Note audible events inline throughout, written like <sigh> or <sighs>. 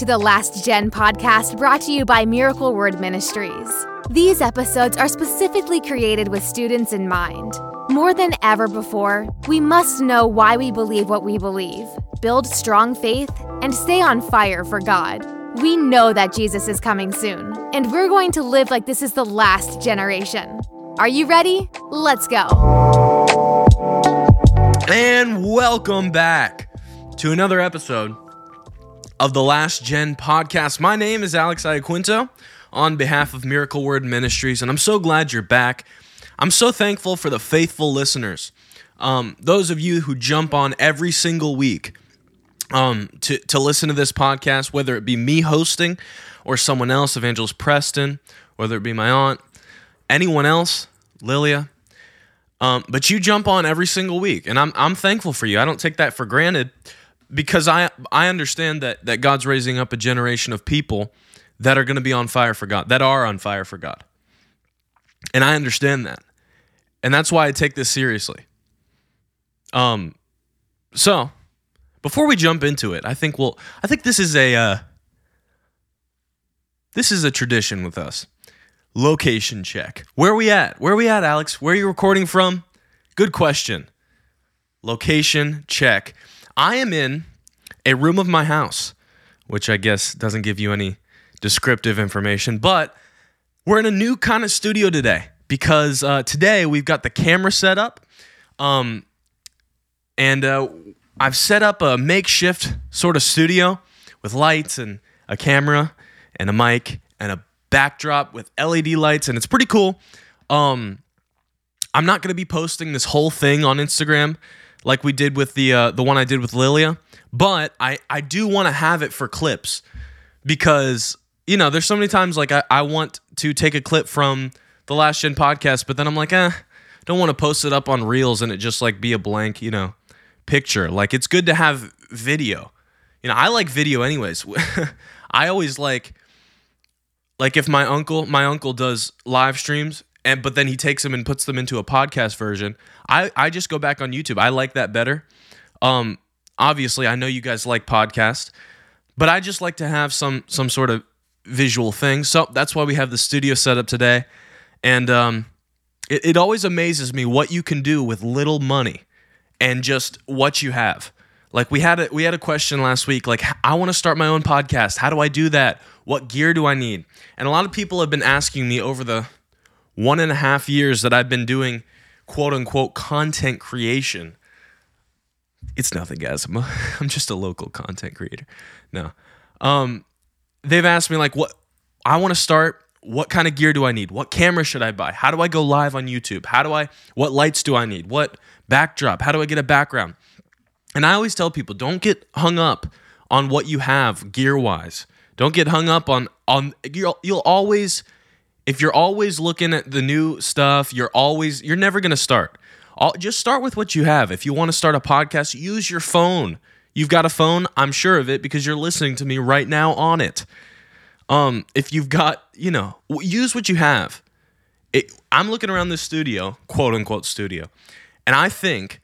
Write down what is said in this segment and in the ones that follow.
to the Last Gen podcast brought to you by Miracle Word Ministries. These episodes are specifically created with students in mind. More than ever before, we must know why we believe what we believe, build strong faith, and stay on fire for God. We know that Jesus is coming soon, and we're going to live like this is the last generation. Are you ready? Let's go. And welcome back to another episode of the Last Gen podcast. My name is Alex Iaquinto on behalf of Miracle Word Ministries, and I'm so glad you're back. I'm so thankful for the faithful listeners, um, those of you who jump on every single week um, to, to listen to this podcast, whether it be me hosting or someone else, Evangelist Preston, whether it be my aunt, anyone else, Lilia. Um, but you jump on every single week, and I'm, I'm thankful for you. I don't take that for granted because I I understand that that God's raising up a generation of people that are going to be on fire for God, that are on fire for God. And I understand that. And that's why I take this seriously. Um so, before we jump into it, I think we'll I think this is a uh this is a tradition with us. Location check. Where are we at? Where are we at, Alex? Where are you recording from? Good question. Location check. I am in a room of my house, which I guess doesn't give you any descriptive information, but we're in a new kind of studio today because uh, today we've got the camera set up. Um, and uh, I've set up a makeshift sort of studio with lights and a camera and a mic and a backdrop with LED lights, and it's pretty cool. Um, I'm not going to be posting this whole thing on Instagram like we did with the uh, the one I did with Lilia, but I I do want to have it for clips because you know there's so many times like I, I want to take a clip from the last gen podcast, but then I'm like eh, don't want to post it up on Reels and it just like be a blank you know picture. Like it's good to have video. You know I like video anyways. <laughs> I always like like if my uncle my uncle does live streams and but then he takes them and puts them into a podcast version. I I just go back on YouTube. I like that better. Um obviously I know you guys like podcast, but I just like to have some some sort of visual thing. So that's why we have the studio set up today. And um it, it always amazes me what you can do with little money and just what you have. Like we had a we had a question last week like I want to start my own podcast. How do I do that? What gear do I need? And a lot of people have been asking me over the one and a half years that I've been doing quote unquote content creation. It's nothing, guys. I'm, a, <laughs> I'm just a local content creator. No. Um, they've asked me, like, what I want to start. What kind of gear do I need? What camera should I buy? How do I go live on YouTube? How do I, what lights do I need? What backdrop? How do I get a background? And I always tell people don't get hung up on what you have gear wise. Don't get hung up on, on, you'll, you'll always, if you're always looking at the new stuff, you're always you're never going to start. I'll, just start with what you have. If you want to start a podcast, use your phone. You've got a phone, I'm sure of it because you're listening to me right now on it. Um, if you've got, you know, use what you have. It, I'm looking around this studio, quote unquote studio, and I think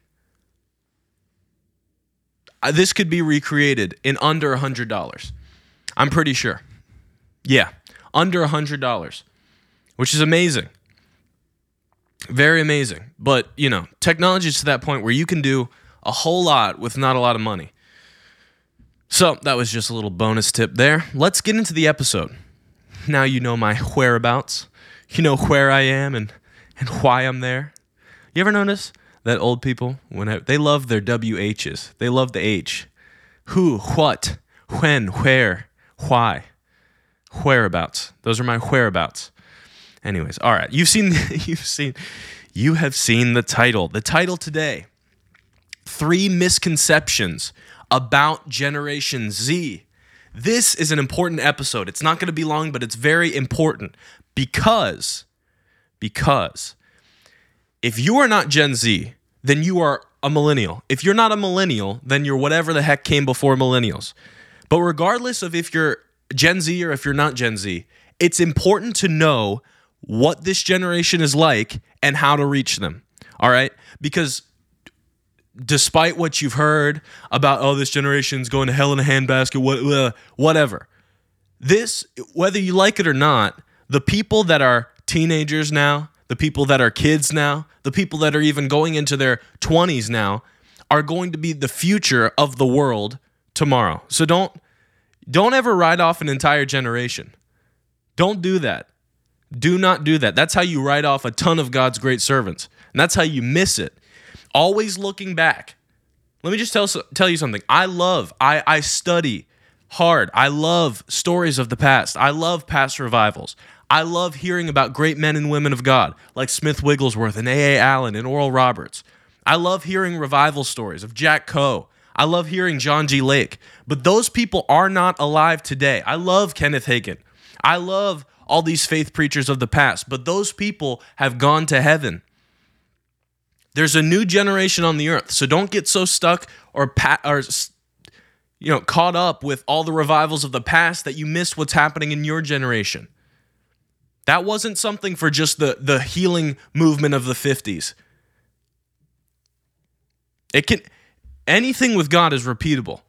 uh, this could be recreated in under a hundred dollars. I'm pretty sure. Yeah, under a hundred dollars which is amazing. Very amazing. But, you know, technology is to that point where you can do a whole lot with not a lot of money. So, that was just a little bonus tip there. Let's get into the episode. Now you know my whereabouts. You know where I am and, and why I'm there. You ever notice that old people, when they love their WHs, they love the H. Who, what, when, where, why. Whereabouts. Those are my whereabouts. Anyways, all right. You've seen <laughs> you've seen you have seen the title. The title today. Three misconceptions about Generation Z. This is an important episode. It's not going to be long, but it's very important because because if you are not Gen Z, then you are a millennial. If you're not a millennial, then you're whatever the heck came before millennials. But regardless of if you're Gen Z or if you're not Gen Z, it's important to know what this generation is like and how to reach them. All right? Because despite what you've heard about oh this generation's going to hell in a handbasket what, whatever this whether you like it or not the people that are teenagers now the people that are kids now the people that are even going into their 20s now are going to be the future of the world tomorrow so don't don't ever write off an entire generation don't do that do not do that that's how you write off a ton of god's great servants and that's how you miss it always looking back. Let me just tell tell you something. I love I I study hard. I love stories of the past. I love past revivals. I love hearing about great men and women of God like Smith Wigglesworth and A.A. Allen and Oral Roberts. I love hearing revival stories of Jack Coe. I love hearing John G. Lake. But those people are not alive today. I love Kenneth Hagin. I love all these faith preachers of the past, but those people have gone to heaven. There's a new generation on the earth. So don't get so stuck or or you know, caught up with all the revivals of the past that you miss what's happening in your generation. That wasn't something for just the the healing movement of the 50s. It can anything with God is repeatable.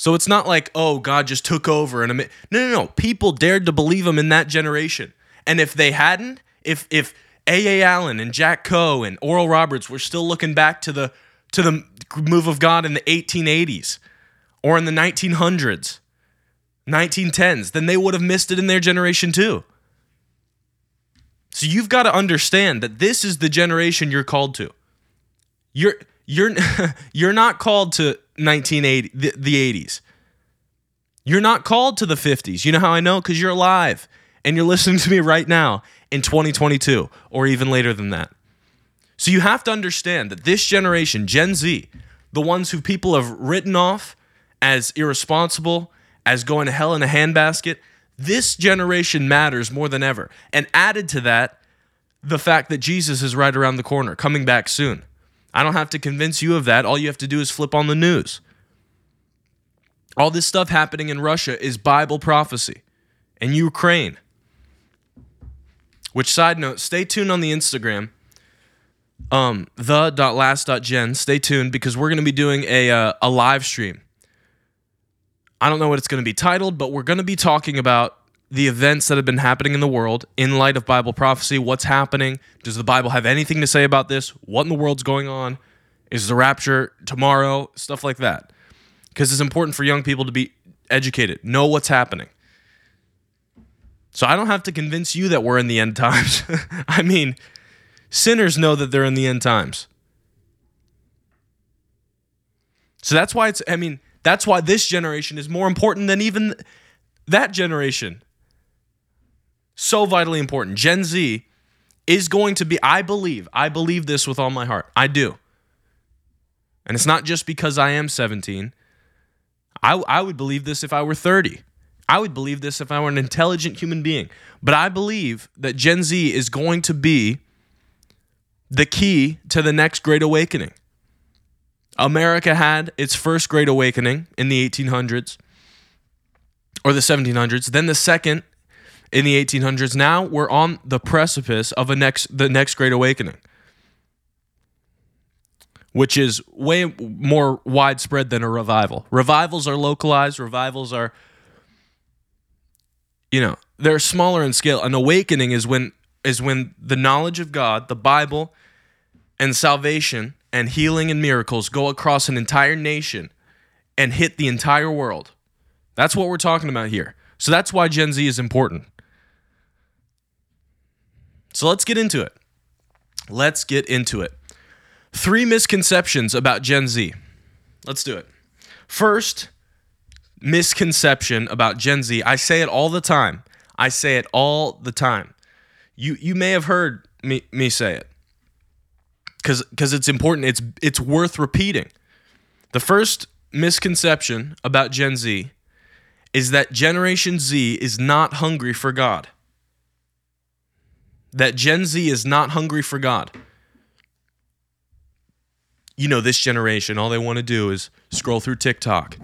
So it's not like, oh, God just took over and no, no, no. People dared to believe him in that generation. And if they hadn't, if if A.A. Allen and Jack Coe and Oral Roberts were still looking back to the to the move of God in the 1880s or in the 1900s, 1910s, then they would have missed it in their generation too. So you've got to understand that this is the generation you're called to. You're you're <laughs> you're not called to 1980 the, the 80s. You're not called to the 50s. You know how I know? Cuz you're alive and you're listening to me right now in 2022 or even later than that. So you have to understand that this generation, Gen Z, the ones who people have written off as irresponsible, as going to hell in a handbasket, this generation matters more than ever. And added to that, the fact that Jesus is right around the corner, coming back soon. I don't have to convince you of that. All you have to do is flip on the news. All this stuff happening in Russia is Bible prophecy. And Ukraine, which side note, stay tuned on the Instagram, um, the.last.gen. Stay tuned because we're going to be doing a uh, a live stream. I don't know what it's going to be titled, but we're going to be talking about the events that have been happening in the world in light of Bible prophecy. What's happening? Does the Bible have anything to say about this? What in the world's going on? Is the rapture tomorrow? Stuff like that. Because it's important for young people to be educated, know what's happening. So I don't have to convince you that we're in the end times. <laughs> I mean, sinners know that they're in the end times. So that's why it's, I mean, that's why this generation is more important than even that generation. So vitally important. Gen Z is going to be, I believe, I believe this with all my heart. I do. And it's not just because I am 17. I, I would believe this if I were 30. I would believe this if I were an intelligent human being. But I believe that Gen Z is going to be the key to the next great awakening. America had its first great awakening in the 1800s or the 1700s, then the second in the 1800s. Now we're on the precipice of a next the next great awakening. Which is way more widespread than a revival. Revivals are localized, revivals are you know, they're smaller in scale. An awakening is when is when the knowledge of God, the Bible, and salvation and healing and miracles go across an entire nation and hit the entire world. That's what we're talking about here. So that's why Gen Z is important. So let's get into it. Let's get into it. Three misconceptions about Gen Z. Let's do it. First, misconception about Gen Z. I say it all the time. I say it all the time. You you may have heard me me say it. Cuz cuz it's important. It's it's worth repeating. The first misconception about Gen Z is that Generation Z is not hungry for God. That Gen Z is not hungry for God. You know, this generation, all they want to do is scroll through TikTok,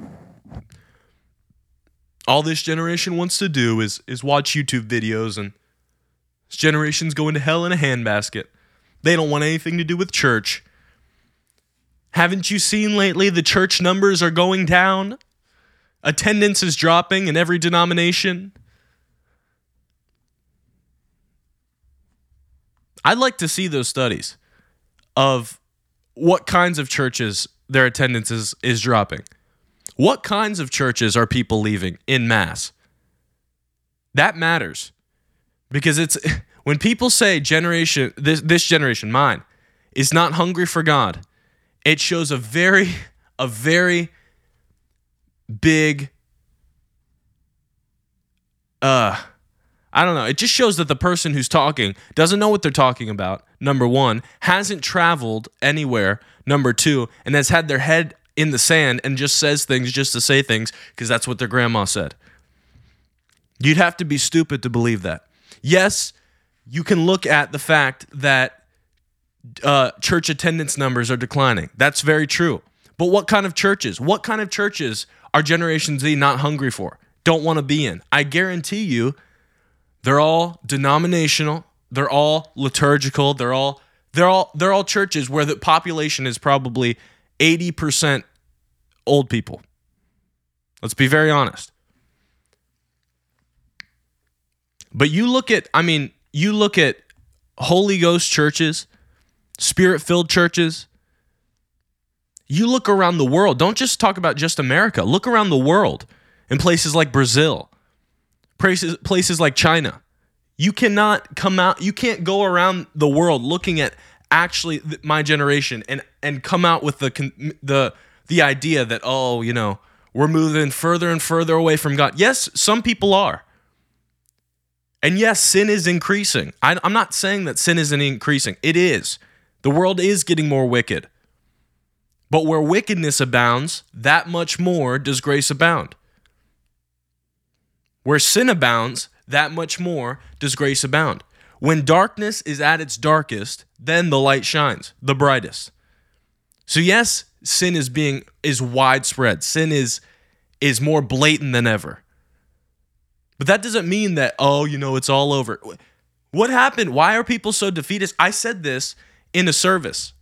all this generation wants to do is is watch YouTube videos and this generation's going to hell in a handbasket. They don't want anything to do with church. Haven't you seen lately the church numbers are going down? Attendance is dropping in every denomination. I'd like to see those studies of what kinds of churches their attendance is, is dropping. What kinds of churches are people leaving in mass? That matters because it's <laughs> when people say generation this this generation mine is not hungry for God. It shows a very a very big uh I don't know. It just shows that the person who's talking doesn't know what they're talking about. Number 1, hasn't traveled anywhere. Number 2, and has had their head in the sand and just says things just to say things because that's what their grandma said. You'd have to be stupid to believe that. Yes, you can look at the fact that uh, church attendance numbers are declining. That's very true. But what kind of churches? What kind of churches are Generation Z not hungry for? Don't want to be in? I guarantee you, they're all denominational. They're all liturgical. They're all they're all they're all churches where the population is probably 80% old people. Let's be very honest. But you look at, I mean, you look at Holy Ghost churches, spirit filled churches. You look around the world. Don't just talk about just America. Look around the world in places like Brazil, places, places like China. You cannot come out, you can't go around the world looking at actually my generation and and come out with the the the idea that oh you know we're moving further and further away from God. Yes, some people are. And yes, sin is increasing. I, am not saying that sin isn't increasing. It is. The world is getting more wicked. But where wickedness abounds, that much more does grace abound. Where sin abounds, that much more does grace abound. When darkness is at its darkest, then the light shines the brightest. So yes, sin is being is widespread. Sin is is more blatant than ever. But that doesn't mean that oh, you know, it's all over. What happened? Why are people so defeatist? I said this in a service.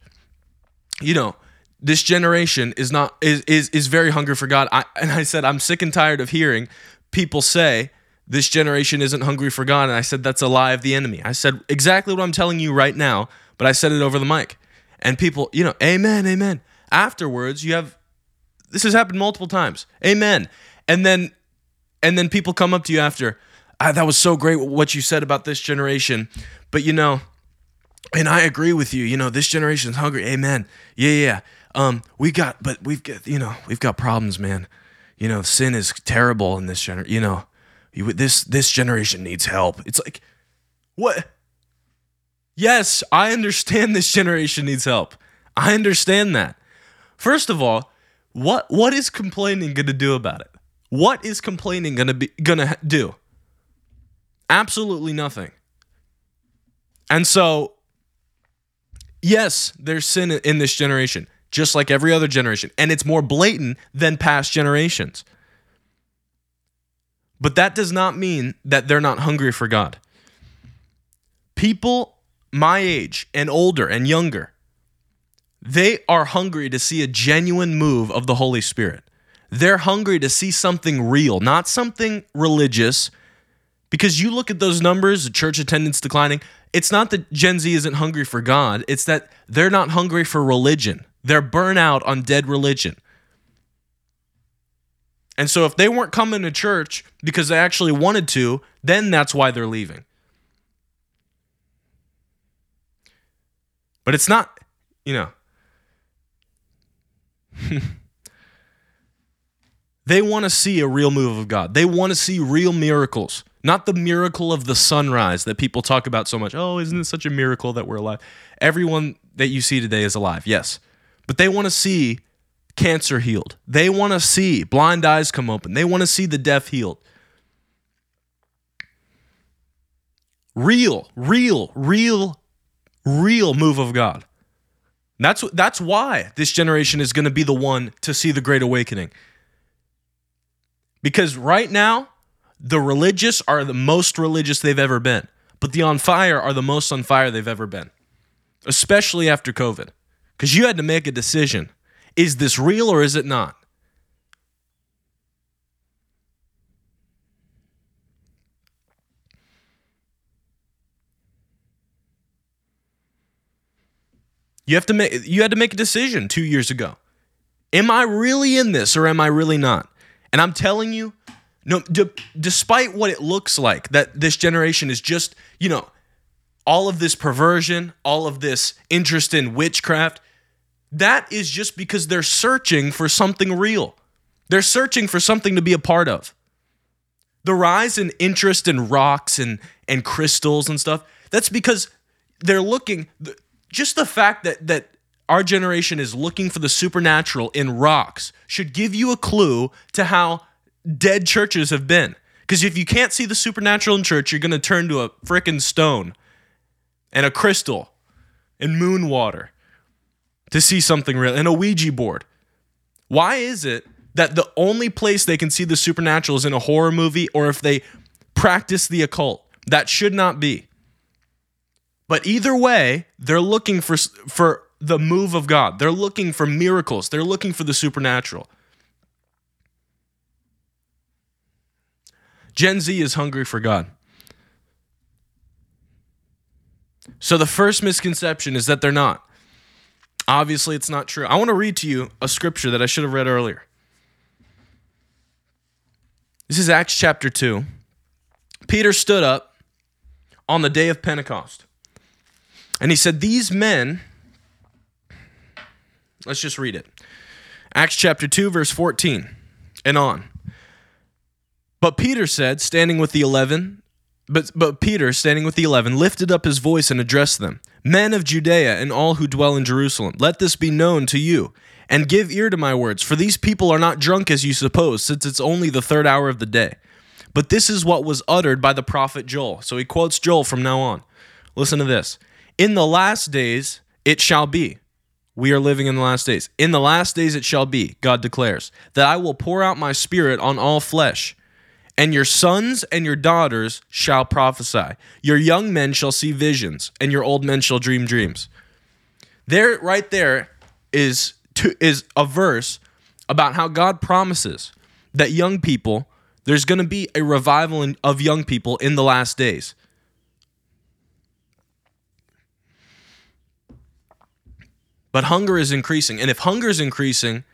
You know, this generation is not is is is very hungry for God. I, and I said I'm sick and tired of hearing people say this generation isn't hungry for God. And I said, that's a lie of the enemy. I said exactly what I'm telling you right now, but I said it over the mic. And people, you know, amen, amen. Afterwards, you have, this has happened multiple times. Amen. And then, and then people come up to you after, ah, that was so great what you said about this generation. But you know, and I agree with you, you know, this generation's hungry. Amen. Yeah, yeah. Um, we got, but we've got, you know, we've got problems, man. You know, sin is terrible in this generation, you know you, this this generation needs help. It's like, what? Yes, I understand this generation needs help. I understand that. First of all, what what is complaining going to do about it? What is complaining going to be going to do? Absolutely nothing. And so yes, there's sin in this generation, just like every other generation, and it's more blatant than past generations. But that does not mean that they're not hungry for God. People my age and older and younger, they are hungry to see a genuine move of the Holy Spirit. They're hungry to see something real, not something religious. Because you look at those numbers, the church attendance declining, it's not that Gen Z isn't hungry for God, it's that they're not hungry for religion. They're burnout on dead religion. And so if they weren't coming to church because they actually wanted to, then that's why they're leaving. But it's not, you know. <laughs> they want to see a real move of God. They want to see real miracles, not the miracle of the sunrise that people talk about so much. Oh, isn't it such a miracle that we're alive? Everyone that you see today is alive, yes. But they want to see cancer healed. They want to see blind eyes come open. They want to see the deaf healed. Real, real, real, real move of God. That's that's why this generation is going to be the one to see the great awakening. Because right now, the religious are the most religious they've ever been, but the on fire are the most on fire they've ever been. Especially after COVID. Cuz you had to make a decision Is this real or is it not? You have to make you had to make a decision 2 years ago. Am I really in this or am I really not? And I'm telling you, no d- despite what it looks like that this generation is just, you know, all of this perversion, all of this interest in witchcraft, that is just because they're searching for something real. They're searching for something to be a part of. The rise in interest in rocks and and crystals and stuff, that's because they're looking just the fact that that our generation is looking for the supernatural in rocks should give you a clue to how dead churches have been. Because if you can't see the supernatural in church, you're going to turn to a frickin' stone and a crystal and moon water to see something real and a Ouija board. Why is it that the only place they can see the supernatural is in a horror movie or if they practice the occult? That should not be. But either way, they're looking for for the move of God. They're looking for miracles. They're looking for the supernatural. Gen Z is hungry for God. So the first misconception is that they're not. Obviously, it's not true. I want to read to you a scripture that I should have read earlier. This is Acts chapter 2. Peter stood up on the day of Pentecost and he said, These men, let's just read it. Acts chapter 2, verse 14 and on. But Peter said, standing with the eleven, but, but Peter, standing with the eleven, lifted up his voice and addressed them Men of Judea and all who dwell in Jerusalem, let this be known to you, and give ear to my words, for these people are not drunk as you suppose, since it's only the third hour of the day. But this is what was uttered by the prophet Joel. So he quotes Joel from now on. Listen to this. In the last days it shall be. We are living in the last days. In the last days it shall be, God declares, that I will pour out my spirit on all flesh. And your sons and your daughters shall prophesy. Your young men shall see visions, and your old men shall dream dreams. There, right there, is to, is a verse about how God promises that young people, there's going to be a revival in, of young people in the last days. But hunger is increasing, and if hunger is increasing,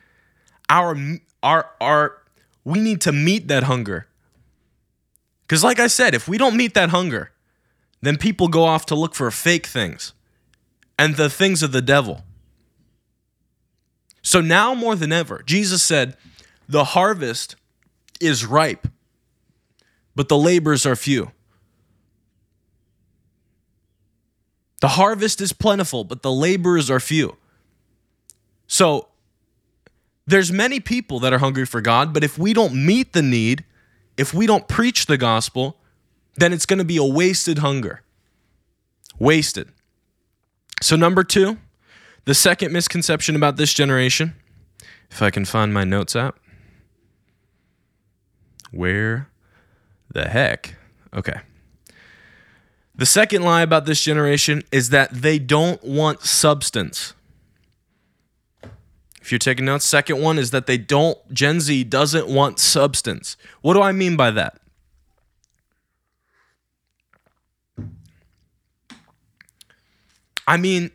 our our our we need to meet that hunger because, like I said, if we don't meet that hunger, then people go off to look for fake things and the things of the devil. So now more than ever, Jesus said, The harvest is ripe, but the labors are few. The harvest is plentiful, but the laborers are few. So there's many people that are hungry for God, but if we don't meet the need, if we don't preach the gospel, then it's going to be a wasted hunger. Wasted. So, number two, the second misconception about this generation, if I can find my notes app. Where the heck? Okay. The second lie about this generation is that they don't want substance. If you're taking notes, second one is that they don't, Gen Z doesn't want substance. What do I mean by that? I mean,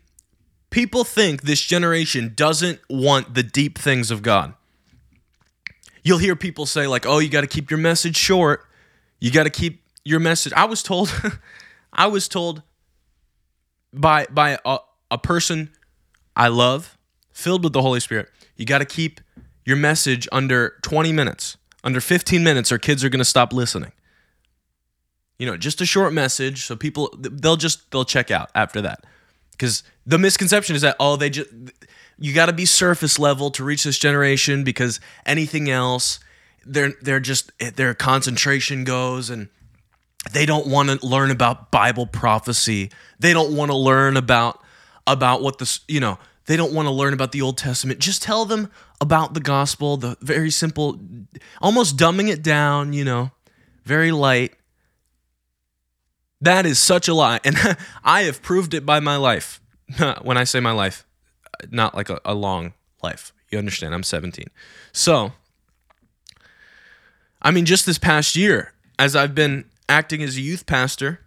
people think this generation doesn't want the deep things of God. You'll hear people say, like, oh, you got to keep your message short. You got to keep your message. I was told, <laughs> I was told by, by a, a person I love filled with the Holy Spirit. You got to keep your message under 20 minutes, under 15 minutes, or kids are going to stop listening. You know, just a short message, so people they'll just they'll check out after that. Because the misconception is that oh, they just you got to be surface level to reach this generation because anything else, they're they're just eh, their concentration goes and they don't want to learn about Bible prophecy. They don't want to learn about about what this you know they don't want to learn about the Old Testament. Just tell them about the gospel, the very simple, almost dumbing it down, you know, very light. That is such a lie. And <laughs> I have proved it by my life. <laughs> when I say my life, not like a, a long life. You understand? I'm 17. So, I mean, just this past year, as I've been acting as a youth pastor,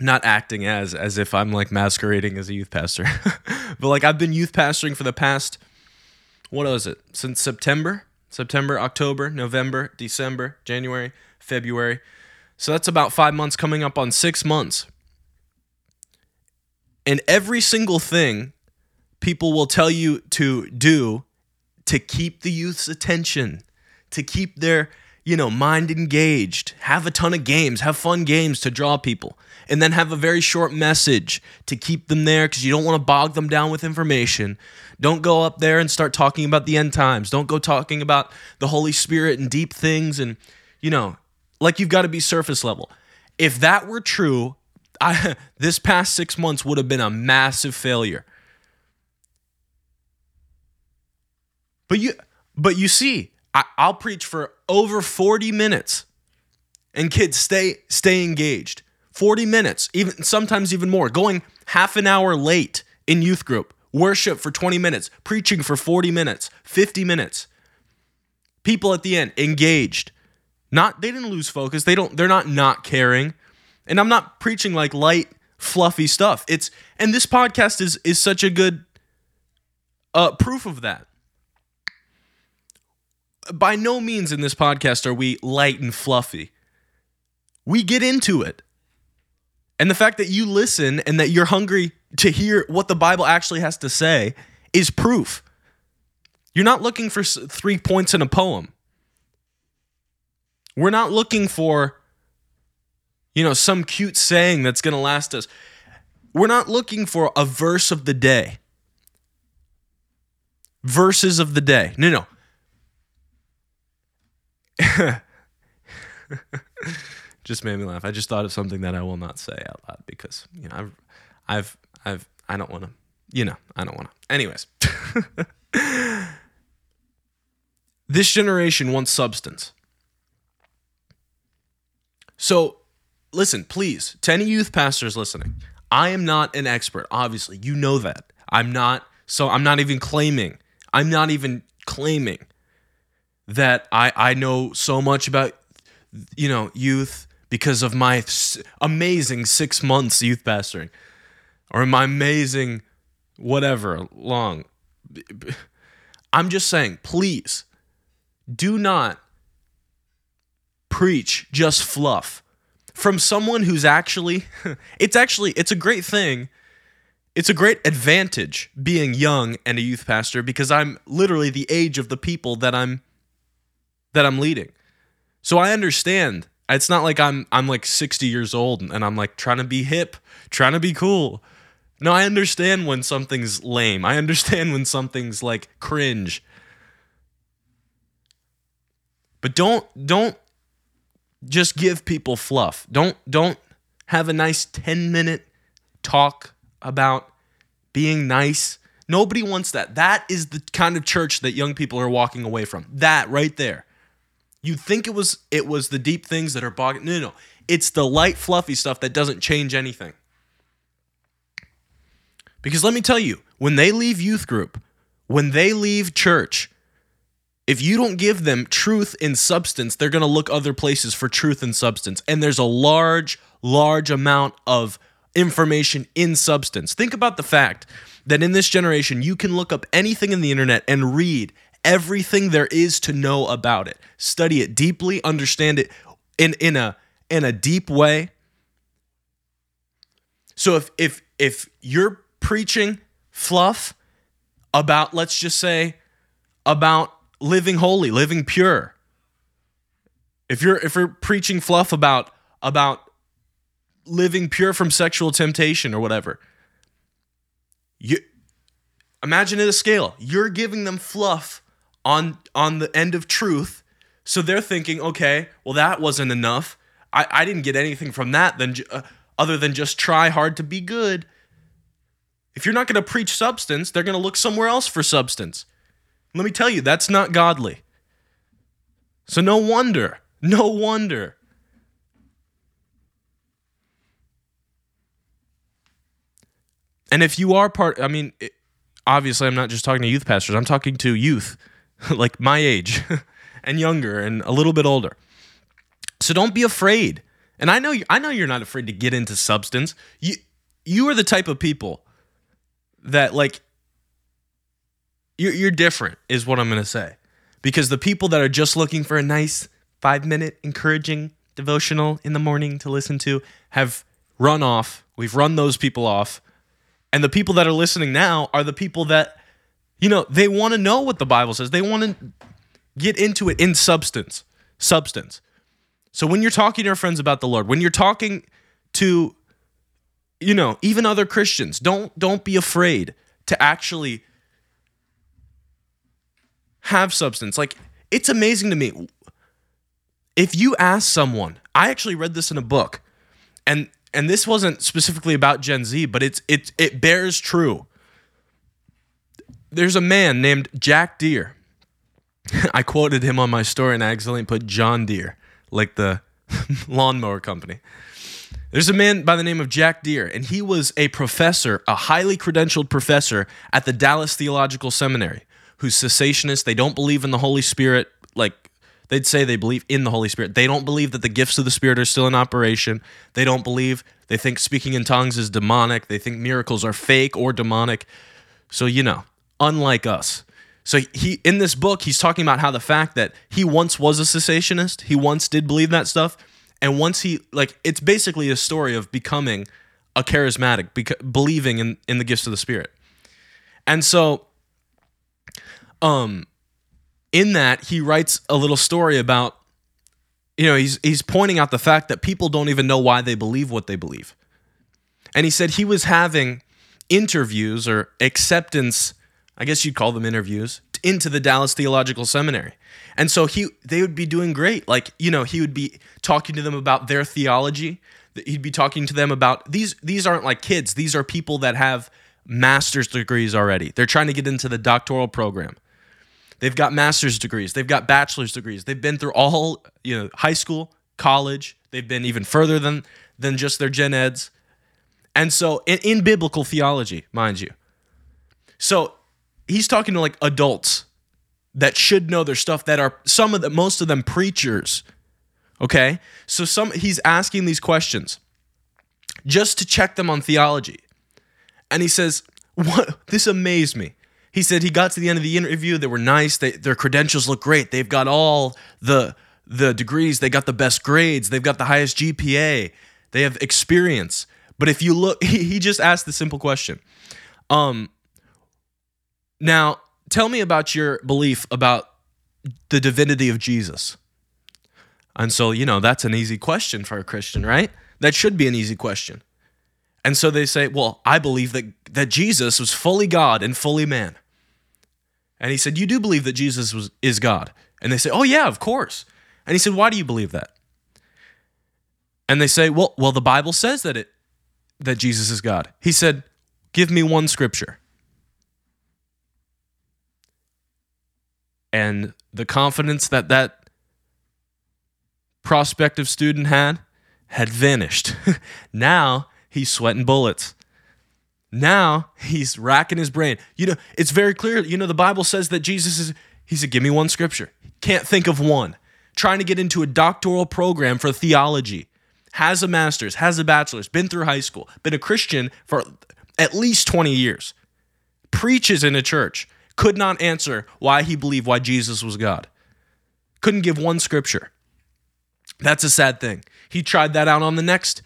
not acting as as if I'm like masquerading as a youth pastor, <laughs> but like I've been youth pastoring for the past what was it since September, September, October, November, December, January, February. So that's about five months coming up on six months. And every single thing people will tell you to do to keep the youth's attention, to keep their, you know, mind engaged, have a ton of games, have fun games to draw people, and then have a very short message to keep them there because you don't want to bog them down with information. Don't go up there and start talking about the end times. Don't go talking about the Holy Spirit and deep things and, you know, like you've got to be surface level. If that were true, I, <laughs> this past six months would have been a massive failure. But you, but you see, I, I'll preach for over 40 minutes, and kids stay stay engaged. 40 minutes, even sometimes even more, going half an hour late in youth group, worship for 20 minutes, preaching for 40 minutes, 50 minutes. People at the end engaged. Not they didn't lose focus. They don't they're not not caring. And I'm not preaching like light fluffy stuff. It's and this podcast is is such a good uh proof of that by no means in this podcast are we light and fluffy. We get into it. And the fact that you listen and that you're hungry to hear what the Bible actually has to say is proof. You're not looking for three points in a poem. We're not looking for, you know, some cute saying that's going to last us. We're not looking for a verse of the day. Verses of the day. No, no. <laughs> just made me laugh. I just thought of something that I will not say out loud because you know I've I've I've I don't want to you know I don't want to. Anyways, <laughs> this generation wants substance. So listen, please, to any youth pastors listening, I am not an expert. Obviously, you know that I'm not. So I'm not even claiming. I'm not even claiming that I I know so much about you know youth because of my amazing 6 months youth pastoring or my amazing whatever long I'm just saying please do not preach just fluff from someone who's actually <laughs> it's actually it's a great thing it's a great advantage being young and a youth pastor because I'm literally the age of the people that I'm that I'm leading. So I understand. It's not like I'm I'm like 60 years old and I'm like trying to be hip, trying to be cool. No, I understand when something's lame. I understand when something's like cringe. But don't don't just give people fluff. Don't don't have a nice 10 minute talk about being nice. Nobody wants that. That is the kind of church that young people are walking away from. That right there. You'd think it was it was the deep things that are bogging. No, no, no. It's the light, fluffy stuff that doesn't change anything. Because let me tell you, when they leave youth group, when they leave church, if you don't give them truth and substance, they're going to look other places for truth and substance. And there's a large, large amount of information in substance. Think about the fact that in this generation, you can look up anything in the internet and read everything there is to know about it. Study it deeply, understand it in in a in a deep way. So if if if you're preaching fluff about let's just say about living holy, living pure. If you're if you're preaching fluff about about living pure from sexual temptation or whatever, you imagine it a scale. You're giving them fluff on on the end of truth. So they're thinking, okay, well that wasn't enough. I, I didn't get anything from that than uh, other than just try hard to be good. If you're not going to preach substance, they're going to look somewhere else for substance. Let me tell you, that's not godly. So no wonder, no wonder. And if you are part, I mean, obviously I'm not just talking to youth pastors. I'm talking to youth <laughs> like my age <laughs> and younger and a little bit older. So don't be afraid. And I know you, I know you're not afraid to get into substance. You you are the type of people that like you're you're different is what I'm going to say. Because the people that are just looking for a nice 5-minute encouraging devotional in the morning to listen to have run off. We've run those people off. And the people that are listening now are the people that you know, they want to know what the Bible says. They want to get into it in substance. Substance. So when you're talking to your friends about the Lord, when you're talking to you know, even other Christians, don't don't be afraid to actually have substance. Like it's amazing to me. If you ask someone, I actually read this in a book, and and this wasn't specifically about Gen Z, but it's it it bears true. There's a man named Jack Deere. <laughs> I quoted him on my story and I accidentally put John Deere, like the <laughs> lawnmower company. There's a man by the name of Jack Deere, and he was a professor, a highly credentialed professor at the Dallas Theological Seminary, who's cessationist. They don't believe in the Holy Spirit. Like they'd say they believe in the Holy Spirit. They don't believe that the gifts of the Spirit are still in operation. They don't believe, they think speaking in tongues is demonic. They think miracles are fake or demonic. So, you know, unlike us. So he in this book, he's talking about how the fact that he once was a cessationist, he once did believe that stuff, and once he like it's basically a story of becoming a charismatic, beca- believing in in the gifts of the Spirit. And so um in that he writes a little story about you know, he's he's pointing out the fact that people don't even know why they believe what they believe. And he said he was having interviews or acceptance, I guess you'd call them interviews, into the Dallas Theological Seminary. And so he they would be doing great. Like, you know, he would be talking to them about their theology. He'd be talking to them about these these aren't like kids. These are people that have master's degrees already. They're trying to get into the doctoral program. They've got master's degrees. They've got bachelor's degrees. They've been through all, you know, high school, college. They've been even further than than just their gen eds. And so in, in biblical theology, mind you. So he's talking to like adults that should know their stuff that are some of the most of them preachers. Okay? So some he's asking these questions just to check them on theology. And he says, "What this amazed me." He said he got to the end of the interview. They were nice. They, their credentials look great. They've got all the the degrees. They got the best grades. They've got the highest GPA. They have experience. But if you look, <laughs> he, he just asked the simple question. Um. Now, tell me about your belief about the divinity of Jesus. And so, you know, that's an easy question for a Christian, right? That should be an easy question. And so they say, "Well, I believe that that Jesus was fully God and fully man." And he said, You do believe that Jesus was, is God? And they say, Oh, yeah, of course. And he said, Why do you believe that? And they say, Well, well, the Bible says that it that Jesus is God. He said, Give me one scripture. And the confidence that that prospective student had had vanished. <laughs> now he's sweating bullets. Now he's racking his brain. You know, it's very clear. You know, the Bible says that Jesus is, he said, Give me one scripture. Can't think of one. Trying to get into a doctoral program for theology. Has a master's, has a bachelor's, been through high school, been a Christian for at least 20 years. Preaches in a church. Could not answer why he believed why Jesus was God. Couldn't give one scripture. That's a sad thing. He tried that out on the next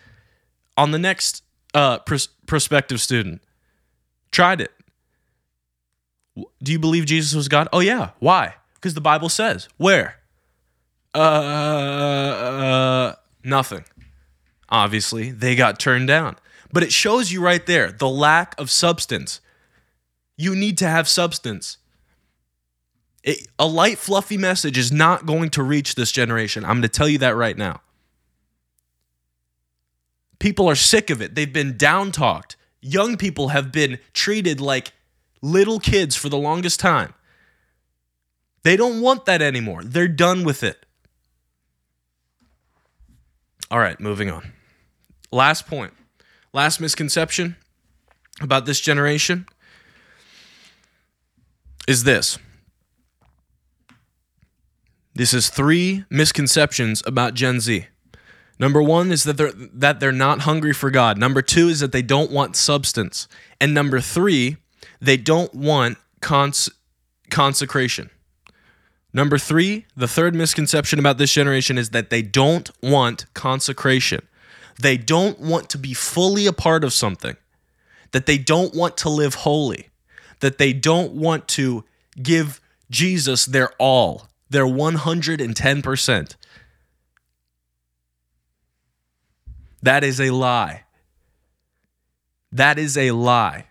on the next uh, pros- prospective student. Tried it. Do you believe Jesus was God? Oh yeah. Why? Because the Bible says. Where? Uh, uh, nothing. Obviously, they got turned down. But it shows you right there the lack of substance. You need to have substance. It, a light, fluffy message is not going to reach this generation. I'm going to tell you that right now. People are sick of it. They've been down talked. Young people have been treated like little kids for the longest time. They don't want that anymore. They're done with it. All right, moving on. Last point. Last misconception about this generation. Is this. This is three misconceptions about Gen Z. Number one is that they're that they're not hungry for God. Number two is that they don't want substance, and number three, they don't want cons- consecration. Number three, the third misconception about this generation is that they don't want consecration. They don't want to be fully a part of something, that they don't want to live holy, that they don't want to give Jesus their all, their 110%. That is a lie. That is a lie.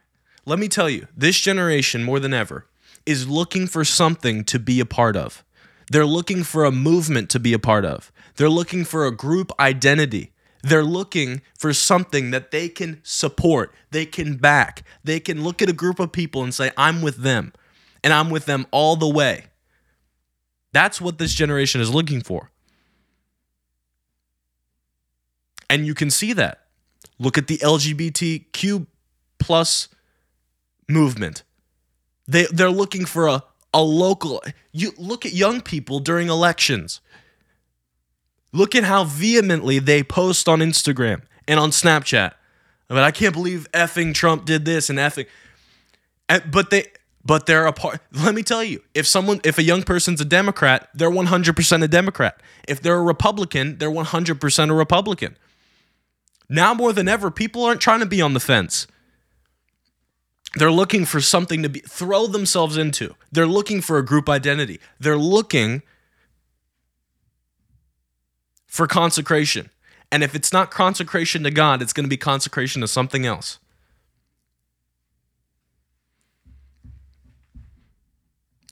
Let me tell you, this generation more than ever is looking for something to be a part of. They're looking for a movement to be a part of. They're looking for a group identity. They're looking for something that they can support, they can back. They can look at a group of people and say, I'm with them, and I'm with them all the way. That's what this generation is looking for. And you can see that. Look at the LGBTQ plus movement. They they're looking for a a local you look at young people during elections. Look at how vehemently they post on Instagram and on Snapchat. I mean, I can't believe effing Trump did this and effing and, but they but they're a part let me tell you if someone if a young person's a democrat they're 100% a democrat if they're a republican they're 100% a republican now more than ever people aren't trying to be on the fence they're looking for something to be throw themselves into. They're looking for a group identity. They're looking for consecration. And if it's not consecration to God, it's going to be consecration to something else.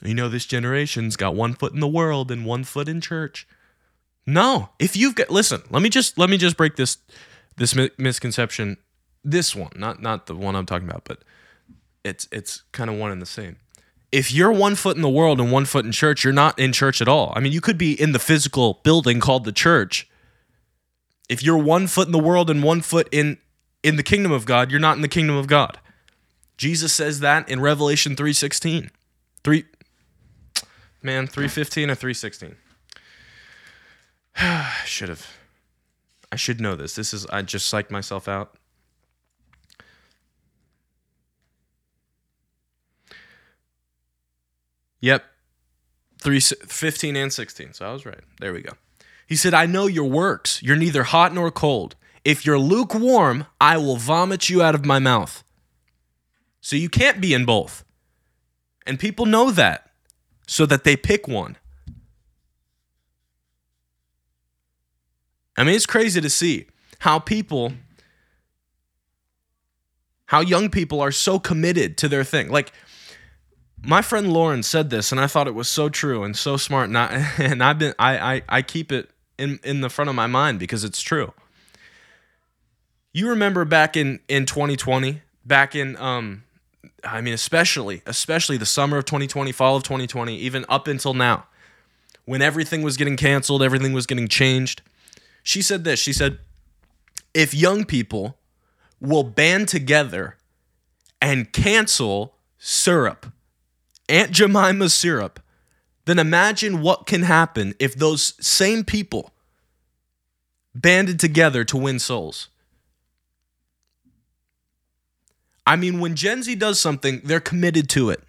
You know, this generation's got one foot in the world and one foot in church. No, if you've got listen, let me just let me just break this this misconception. This one, not not the one I'm talking about, but it's it's kind of one and the same. If you're one foot in the world and one foot in church, you're not in church at all. I mean, you could be in the physical building called the church. If you're one foot in the world and one foot in in the kingdom of God, you're not in the kingdom of God. Jesus says that in Revelation 3:16. 3 Man, 315 or 316. <sighs> I should have I should know this. This is I just psyched myself out. Yep. Three, 15 and 16. So I was right. There we go. He said, I know your works. You're neither hot nor cold. If you're lukewarm, I will vomit you out of my mouth. So you can't be in both. And people know that so that they pick one. I mean, it's crazy to see how people, how young people are so committed to their thing. Like, my friend Lauren said this, and I thought it was so true and so smart. And, <laughs> I, and I've been I, I I keep it in in the front of my mind because it's true. You remember back in in 2020, back in um, I mean especially especially the summer of 2020, fall of 2020, even up until now, when everything was getting canceled, everything was getting changed. She said this. She said, if young people will band together and cancel syrup Aunt Jemima syrup, then imagine what can happen if those same people banded together to win souls. I mean, when Gen Z does something, they're committed to it.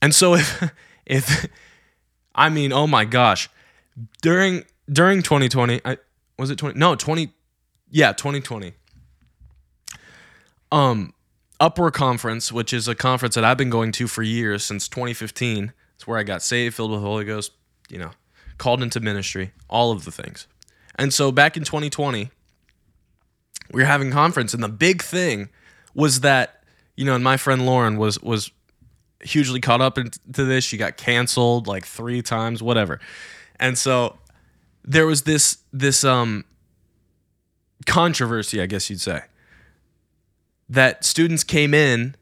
And so if <laughs> if I mean, oh my gosh, during during 2020, I was it 20 No, 20 yeah, 2020 um, Uproar Conference, which is a conference that I've been going to for years since 2015. It's where I got saved, filled with the Holy Ghost, you know, called into ministry, all of the things. And so back in 2020, we were having conference, and the big thing was that you know, and my friend Lauren was was hugely caught up into this. She got canceled like three times, whatever. And so there was this this um controversy, I guess you'd say, that students came in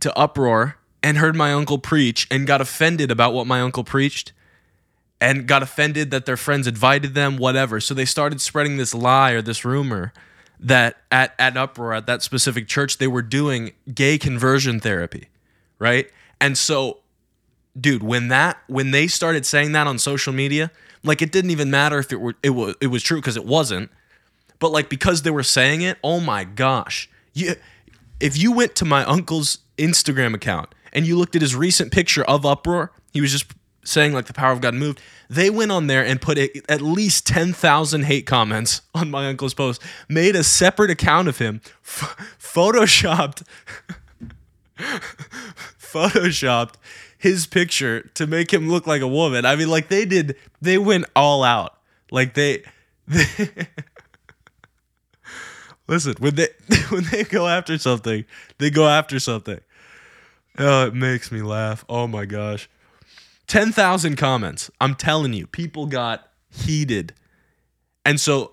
to uproar and heard my uncle preach and got offended about what my uncle preached and got offended that their friends invited them, whatever. So they started spreading this lie or this rumor that at at uproar at that specific church they were doing gay conversion therapy, right? And so, dude, when that when they started saying that on social media, like it didn't even matter if it were it was it was true because it wasn't, but like because they were saying it, oh my gosh, you if you went to my uncle's Instagram account and you looked at his recent picture of uproar, he was just saying like the power of God moved. They went on there and put at least 10,000 hate comments <laughs> on my uncle's post, made a separate account of him, f- photoshopped <laughs> photoshopped his picture to make him look like a woman. I mean like they did they went all out. Like they <laughs> Listen, when they <laughs> when they go after something, they go after something. Oh, it makes me laugh. Oh my gosh. 10,000 comments. I'm telling you, people got heated. And so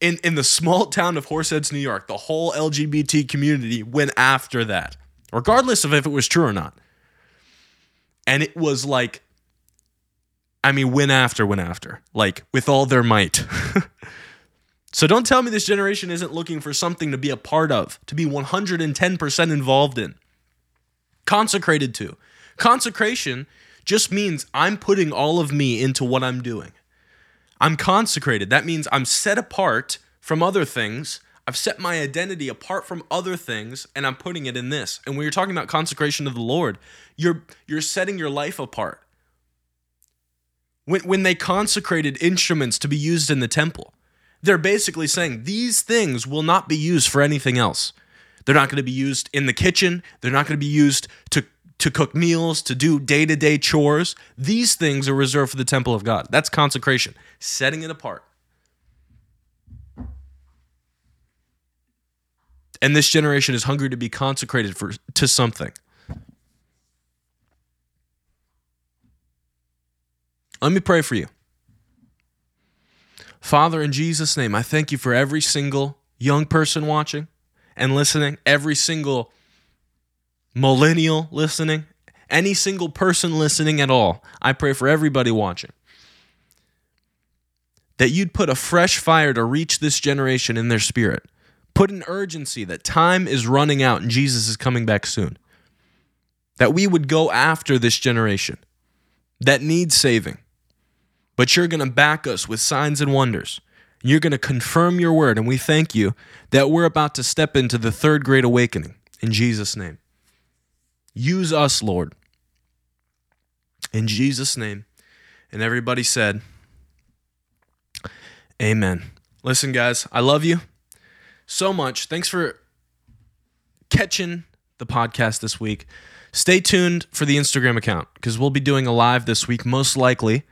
in in the small <laughs> town of Horseheads, New York, the whole LGBT community went after that, regardless of if it was true or not. And it was like I mean, went after, went after, like with all their might. <laughs> So don't tell me this generation isn't looking for something to be a part of, to be 110% involved in, consecrated to. Consecration just means I'm putting all of me into what I'm doing. I'm consecrated. That means I'm set apart from other things. I've set my identity apart from other things and I'm putting it in this. And when you're talking about consecration of the Lord, you're you're setting your life apart. When when they consecrated instruments to be used in the temple, they're basically saying these things will not be used for anything else. They're not going to be used in the kitchen. They're not going to be used to to cook meals, to do day-to-day chores. These things are reserved for the temple of God. That's consecration, setting it apart. And this generation is hungry to be consecrated for to something. Let me pray for you. Father, in Jesus' name, I thank you for every single young person watching and listening, every single millennial listening, any single person listening at all. I pray for everybody watching. That you'd put a fresh fire to reach this generation in their spirit. Put an urgency that time is running out and Jesus is coming back soon. That we would go after this generation that needs saving but you're going to back us with signs and wonders. You're going to confirm your word, and we thank you that we're about to step into the third great awakening in Jesus' name. Use us, Lord. In Jesus' name. And everybody said, Amen. Listen, guys, I love you so much. Thanks for catching the podcast this week. Stay tuned for the Instagram account because we'll be doing a live this week, most likely.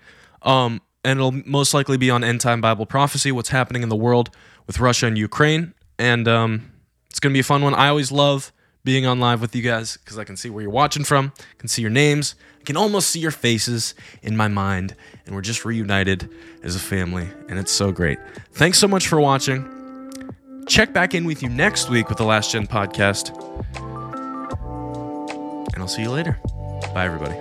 Um, and it'll most likely be on End Time Bible Prophecy, what's happening in the world with Russia and Ukraine. And um, it's going to be a fun one. I always love being on live with you guys because I can see where you're watching from, I can see your names, I can almost see your faces in my mind, and we're just reunited as a family, and it's so great. Thanks so much for watching. Check back in with you next week with the Last Gen podcast, and I'll see you later. Bye, everybody.